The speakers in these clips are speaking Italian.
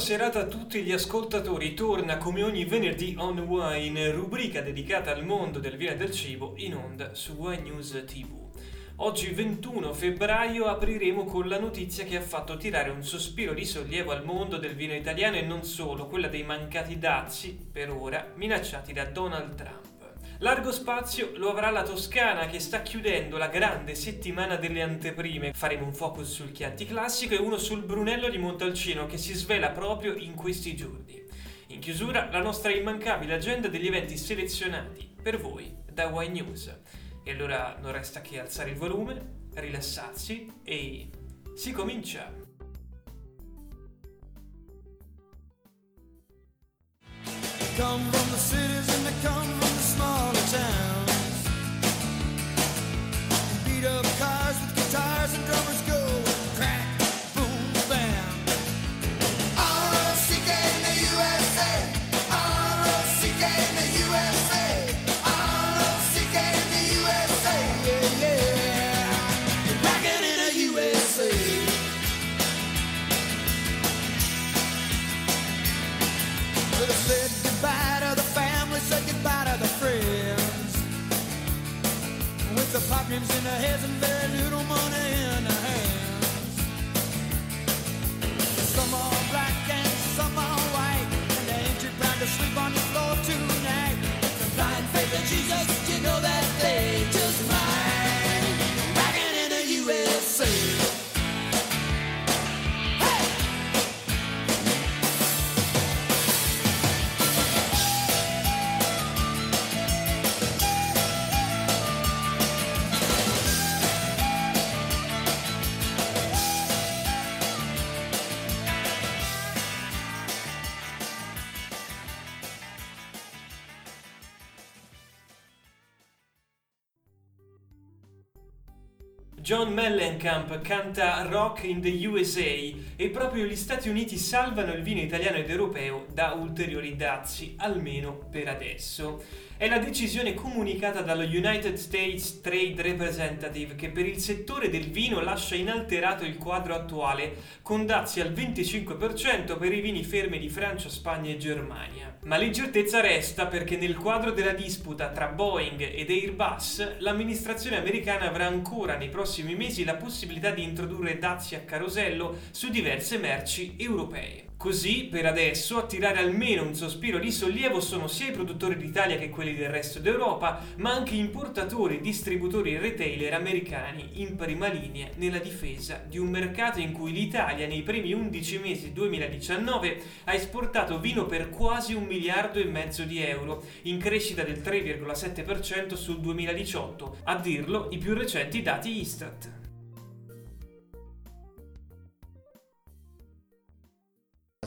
Serata a tutti gli ascoltatori. Torna come ogni venerdì On Wine, rubrica dedicata al mondo del vino e del cibo in onda su Wine News TV. Oggi 21 febbraio apriremo con la notizia che ha fatto tirare un sospiro di sollievo al mondo del vino italiano e non solo, quella dei mancati dazi, per ora, minacciati da Donald Trump. Largo spazio lo avrà la Toscana che sta chiudendo la grande settimana delle anteprime. Faremo un focus sul Chianti Classico e uno sul Brunello di Montalcino che si svela proprio in questi giorni. In chiusura la nostra immancabile agenda degli eventi selezionati per voi da Wine News. E allora non resta che alzare il volume, rilassarsi e si comincia! Come from the cities and they come from the smaller towns. Beat up cars with guitars and drummers go more. John Mellencamp canta Rock in the USA e proprio gli Stati Uniti salvano il vino italiano ed europeo da ulteriori dazi, almeno per adesso. È la decisione comunicata dallo United States Trade Representative che per il settore del vino lascia inalterato il quadro attuale, con dazi al 25% per i vini fermi di Francia, Spagna e Germania. Ma l'incertezza resta perché nel quadro della disputa tra Boeing ed Airbus, l'amministrazione americana avrà ancora nei prossimi mesi la possibilità di introdurre dazi a carosello su diverse merci europee. Così, per adesso, a tirare almeno un sospiro di sollievo sono sia i produttori d'Italia che quelli del resto d'Europa, ma anche importatori, distributori e retailer americani in prima linea nella difesa di un mercato in cui l'Italia nei primi 11 mesi 2019 ha esportato vino per quasi un miliardo e mezzo di euro, in crescita del 3,7% sul 2018, a dirlo i più recenti dati Istat.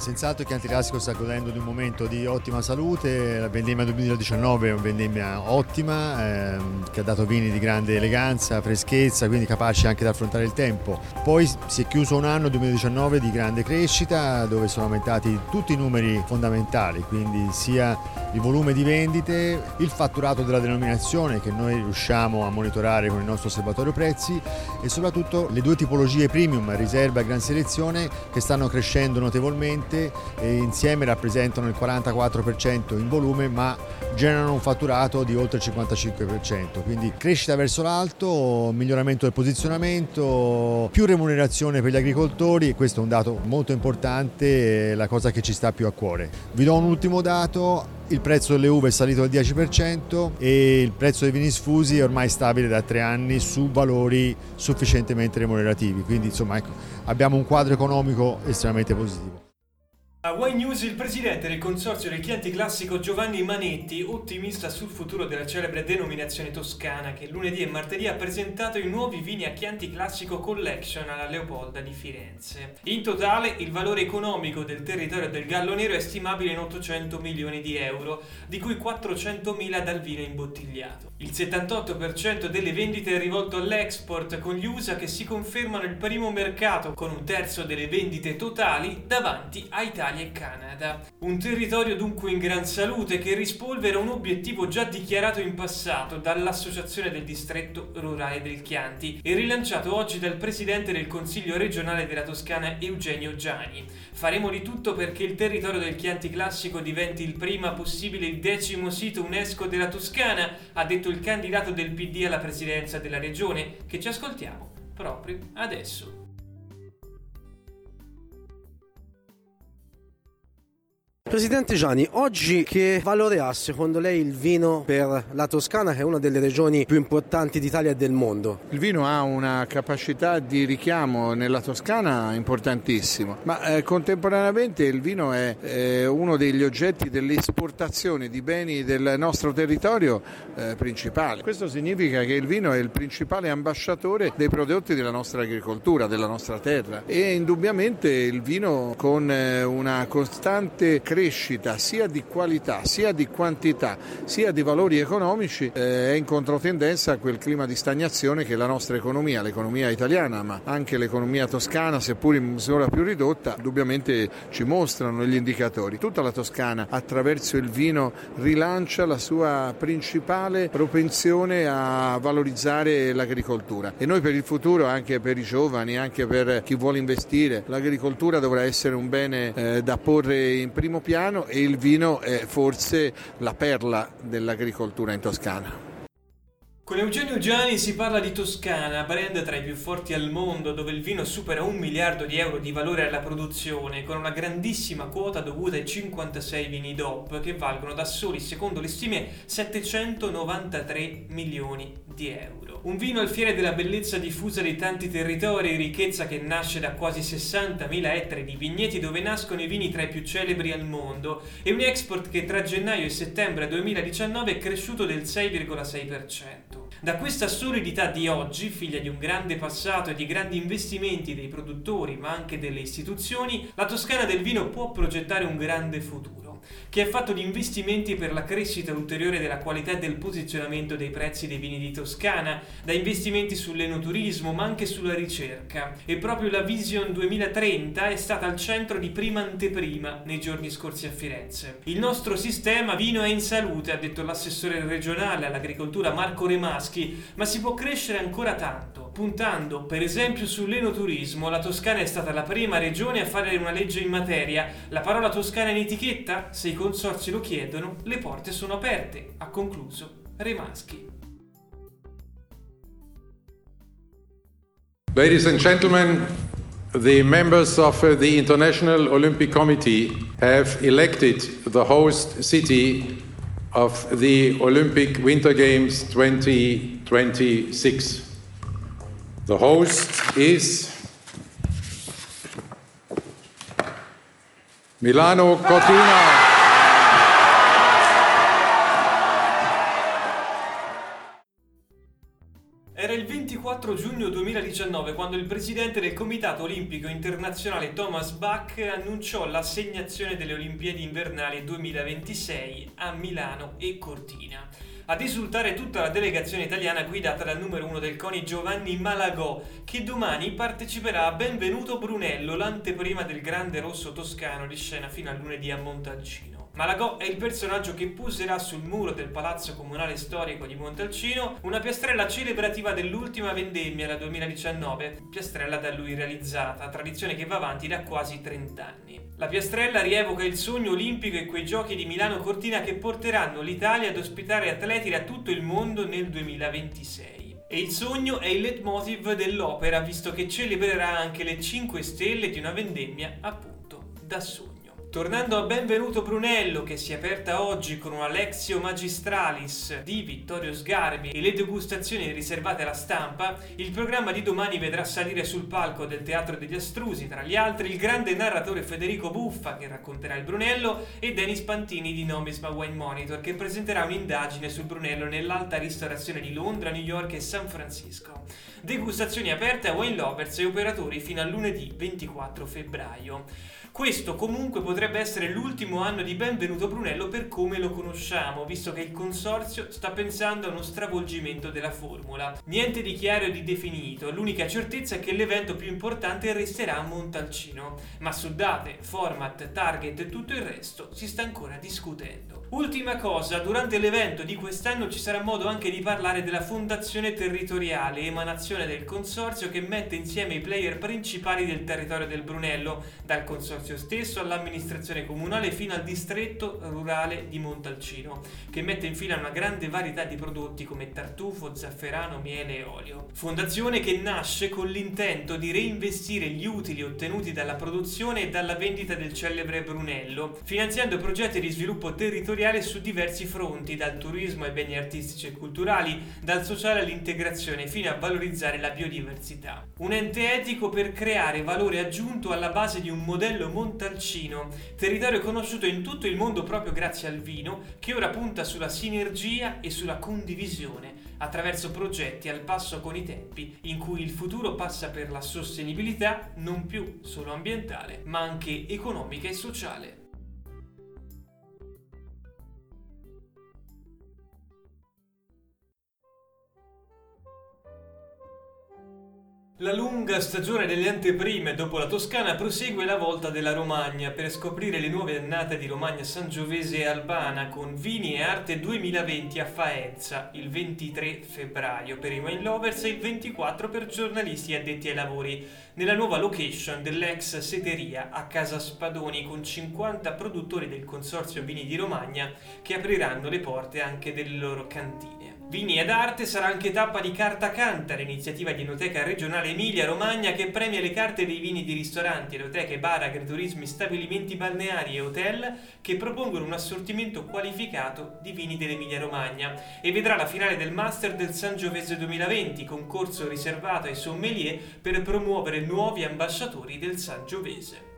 Senz'altro il Chianti Classico sta godendo di un momento di ottima salute, la vendemmia 2019 è una vendemmia ottima ehm, che ha dato vini di grande eleganza, freschezza, quindi capaci anche di affrontare il tempo. Poi si è chiuso un anno 2019 di grande crescita dove sono aumentati tutti i numeri fondamentali, quindi sia il volume di vendite, il fatturato della denominazione che noi riusciamo a monitorare con il nostro osservatorio prezzi e soprattutto le due tipologie premium, riserva e gran selezione che stanno crescendo notevolmente e insieme rappresentano il 44% in volume ma generano un fatturato di oltre il 55%, quindi crescita verso l'alto, miglioramento del posizionamento, più remunerazione per gli agricoltori e questo è un dato molto importante, è la cosa che ci sta più a cuore. Vi do un ultimo dato, il prezzo delle uve è salito del 10% e il prezzo dei vini sfusi è ormai stabile da tre anni su valori sufficientemente remunerativi, quindi insomma ecco, abbiamo un quadro economico estremamente positivo. A Y News il presidente del consorzio del Chianti Classico Giovanni Manetti, ottimista sul futuro della celebre denominazione toscana, che lunedì e martedì ha presentato i nuovi vini a Chianti Classico Collection alla Leopolda di Firenze. In totale il valore economico del territorio del Gallo Nero è stimabile in 800 milioni di euro, di cui 400 mila dal vino imbottigliato. Il 78% delle vendite è rivolto all'export, con gli USA che si confermano il primo mercato, con un terzo delle vendite totali davanti a Italia e Canada. Un territorio dunque in gran salute che rispolvera un obiettivo già dichiarato in passato dall'Associazione del Distretto Rurale del Chianti e rilanciato oggi dal Presidente del Consiglio regionale della Toscana Eugenio Giani. Faremo di tutto perché il territorio del Chianti Classico diventi il prima possibile il decimo sito UNESCO della Toscana, ha detto il candidato del PD alla presidenza della regione, che ci ascoltiamo proprio adesso. Presidente Gianni, oggi che valore ha secondo lei il vino per la Toscana che è una delle regioni più importanti d'Italia e del mondo? Il vino ha una capacità di richiamo nella Toscana importantissima, ma eh, contemporaneamente il vino è eh, uno degli oggetti dell'esportazione di beni del nostro territorio eh, principale. Questo significa che il vino è il principale ambasciatore dei prodotti della nostra agricoltura, della nostra terra e indubbiamente il vino con eh, una costante crescita sia di qualità, sia di quantità, sia di valori economici eh, è in controtendenza a quel clima di stagnazione che la nostra economia, l'economia italiana, ma anche l'economia toscana, seppur in misura più ridotta, indubbiamente ci mostrano gli indicatori. Tutta la Toscana attraverso il vino rilancia la sua principale propensione a valorizzare l'agricoltura e noi per il futuro, anche per i giovani, anche per chi vuole investire, l'agricoltura dovrà essere un bene eh, da porre in primo piano e il vino è forse la perla dell'agricoltura in Toscana. Con Eugenio Giani si parla di Toscana, brand tra i più forti al mondo, dove il vino supera un miliardo di euro di valore alla produzione, con una grandissima quota dovuta ai 56 vini DOP, che valgono da soli, secondo le stime, 793 milioni di euro. Un vino al fiere della bellezza diffusa di tanti territori, ricchezza che nasce da quasi 60.000 ettari di vigneti dove nascono i vini tra i più celebri al mondo, e un export che tra gennaio e settembre 2019 è cresciuto del 6,6%. Da questa solidità di oggi, figlia di un grande passato e di grandi investimenti dei produttori ma anche delle istituzioni, la Toscana del vino può progettare un grande futuro che è fatto di investimenti per la crescita ulteriore della qualità e del posizionamento dei prezzi dei vini di Toscana, da investimenti sull'enoturismo ma anche sulla ricerca. E proprio la Vision 2030 è stata al centro di prima anteprima nei giorni scorsi a Firenze. Il nostro sistema vino è in salute, ha detto l'assessore regionale all'agricoltura Marco Remaschi, ma si può crescere ancora tanto, puntando per esempio sull'enoturismo. La Toscana è stata la prima regione a fare una legge in materia. La parola toscana in etichetta? Se i consorzi lo chiedono, le porte sono aperte, ha concluso Remaschi. Ladies and gentlemen, the members of the International Olympic Committee have elected the host city of the Olympic Winter Games 2026. The host is Milano Cortina. 4 giugno 2019, quando il presidente del Comitato Olimpico Internazionale Thomas Bach annunciò l'assegnazione delle Olimpiadi invernali 2026 a Milano e Cortina. Ad esultare tutta la delegazione italiana guidata dal numero 1 del CONI Giovanni Malagò, che domani parteciperà a Benvenuto Brunello, l'anteprima del Grande Rosso Toscano di scena fino a lunedì a Montalcino. Malagò è il personaggio che poserà sul muro del Palazzo Comunale Storico di Montalcino una piastrella celebrativa dell'ultima vendemmia del 2019, piastrella da lui realizzata, tradizione che va avanti da quasi 30 anni. La piastrella rievoca il sogno olimpico e quei giochi di Milano Cortina che porteranno l'Italia ad ospitare atleti da tutto il mondo nel 2026. E il sogno è il leitmotiv dell'opera, visto che celebrerà anche le 5 stelle di una vendemmia appunto da sogno. Tornando a Benvenuto Brunello, che si è aperta oggi con una Lexio Magistralis di Vittorio Sgarbi e le degustazioni riservate alla stampa, il programma di domani vedrà salire sul palco del Teatro degli Astrusi, tra gli altri, il grande narratore Federico Buffa, che racconterà il Brunello, e Denis Pantini di Nomisma Wine Monitor, che presenterà un'indagine sul Brunello nell'alta ristorazione di Londra, New York e San Francisco. Degustazioni aperte a wine lovers e operatori fino a lunedì 24 febbraio. Questo comunque potrebbe essere l'ultimo anno di Benvenuto Brunello per come lo conosciamo, visto che il consorzio sta pensando a uno stravolgimento della formula. Niente di chiaro e di definito, l'unica certezza è che l'evento più importante resterà a Montalcino, ma su date, format, target e tutto il resto si sta ancora discutendo. Ultima cosa, durante l'evento di quest'anno ci sarà modo anche di parlare della fondazione territoriale, emanazione del consorzio che mette insieme i player principali del territorio del Brunello, dal consorzio stesso all'amministrazione comunale fino al distretto rurale di Montalcino, che mette in fila una grande varietà di prodotti come tartufo, zafferano, miele e olio. Fondazione che nasce con l'intento di reinvestire gli utili ottenuti dalla produzione e dalla vendita del celebre Brunello, finanziando progetti di sviluppo territoriale su diversi fronti, dal turismo ai beni artistici e culturali, dal sociale all'integrazione, fino a valorizzare la biodiversità. Un ente etico per creare valore aggiunto alla base di un modello montalcino, territorio conosciuto in tutto il mondo proprio grazie al vino, che ora punta sulla sinergia e sulla condivisione attraverso progetti al passo con i tempi in cui il futuro passa per la sostenibilità non più solo ambientale, ma anche economica e sociale. La lunga stagione delle anteprime dopo la Toscana prosegue la volta della Romagna per scoprire le nuove annate di Romagna Sangiovese e Albana con Vini e Arte 2020 a Faenza il 23 febbraio per i wine lovers e il 24 per giornalisti addetti ai lavori nella nuova location dell'ex seteria a Casa Spadoni con 50 produttori del Consorzio Vini di Romagna che apriranno le porte anche delle loro cantine. Vini ed Arte sarà anche tappa di Carta Canta, l'iniziativa di Enoteca regionale Emilia-Romagna che premia le carte dei vini di ristoranti, enoteche, bar, agriturismi, stabilimenti balneari e hotel che propongono un assortimento qualificato di vini dell'Emilia-Romagna e vedrà la finale del Master del Sangiovese 2020, concorso riservato ai sommelier per promuovere nuovi ambasciatori del Sangiovese.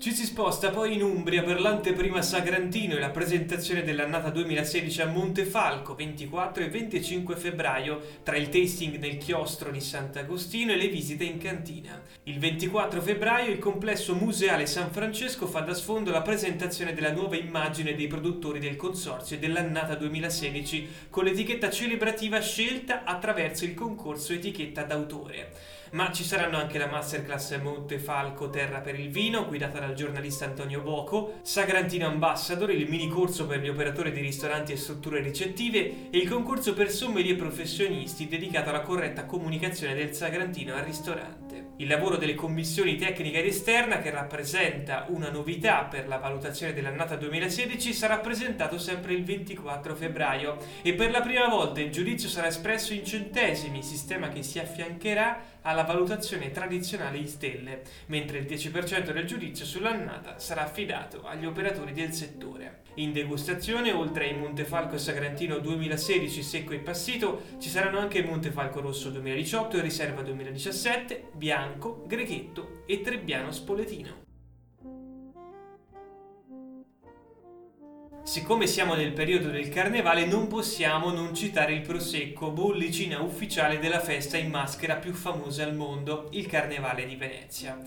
Ci si sposta poi in Umbria per l'anteprima Sagrantino e la presentazione dell'annata 2016 a Montefalco 24 e 25 febbraio tra il tasting nel chiostro di Sant'Agostino e le visite in cantina. Il 24 febbraio il complesso museale San Francesco fa da sfondo la presentazione della nuova immagine dei produttori del consorzio dell'annata 2016 con l'etichetta celebrativa scelta attraverso il concorso etichetta d'autore ma ci saranno anche la masterclass Montefalco Terra per il Vino, guidata dal giornalista Antonio Boco, Sagrantino Ambassador, il mini corso per gli operatori di ristoranti e strutture ricettive e il concorso per sommelier professionisti dedicato alla corretta comunicazione del Sagrantino al ristorante. Il lavoro delle commissioni tecnica ed esterna, che rappresenta una novità per la valutazione dell'annata 2016, sarà presentato sempre il 24 febbraio e per la prima volta il giudizio sarà espresso in centesimi, sistema che si affiancherà alla valutazione tradizionale in stelle, mentre il 10% del giudizio sull'annata sarà affidato agli operatori del settore. In degustazione, oltre ai Montefalco Sagrantino 2016 secco e passito, ci saranno anche Montefalco Rosso 2018 e Riserva 2017, Bianco, Grechetto e Trebbiano Spoletino. Siccome siamo nel periodo del carnevale non possiamo non citare il Prosecco, bollicina ufficiale della festa in maschera più famosa al mondo, il Carnevale di Venezia.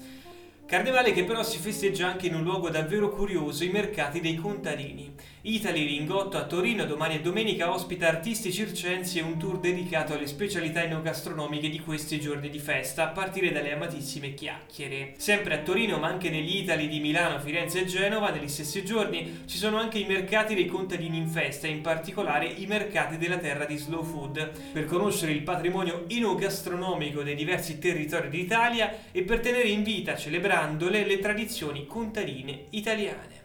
Carnevale che però si festeggia anche in un luogo davvero curioso, i mercati dei contadini. Italy Lingotto a Torino domani e domenica ospita artisti circensi e un tour dedicato alle specialità enogastronomiche di questi giorni di festa, a partire dalle amatissime chiacchiere. Sempre a Torino, ma anche negli Italy di Milano, Firenze e Genova, negli stessi giorni, ci sono anche i mercati dei contadini in festa, in particolare i mercati della terra di Slow Food, per conoscere il patrimonio enogastronomico dei diversi territori d'Italia e per tenere in vita, celebrandole, le tradizioni contadine italiane.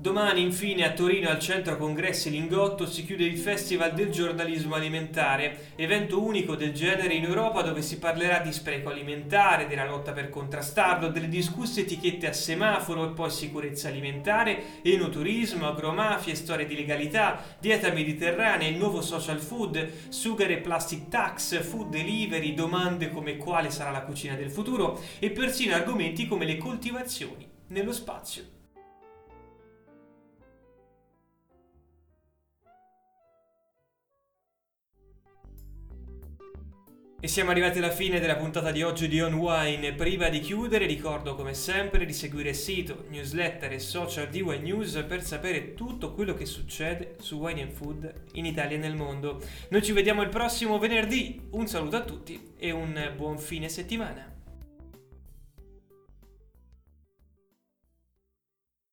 Domani infine a Torino al Centro Congressi Lingotto si chiude il Festival del giornalismo alimentare, evento unico del genere in Europa dove si parlerà di spreco alimentare, della lotta per contrastarlo, delle discusse etichette a semaforo e poi sicurezza alimentare, enoturismo, agromafie, storie di legalità, dieta mediterranea, il nuovo social food, sugar e plastic tax, food delivery, domande come quale sarà la cucina del futuro e persino argomenti come le coltivazioni nello spazio. E siamo arrivati alla fine della puntata di oggi di On Wine. Prima di chiudere ricordo come sempre di seguire il sito, newsletter e social di Wine News per sapere tutto quello che succede su Wine and Food in Italia e nel mondo. Noi ci vediamo il prossimo venerdì. Un saluto a tutti e un buon fine settimana.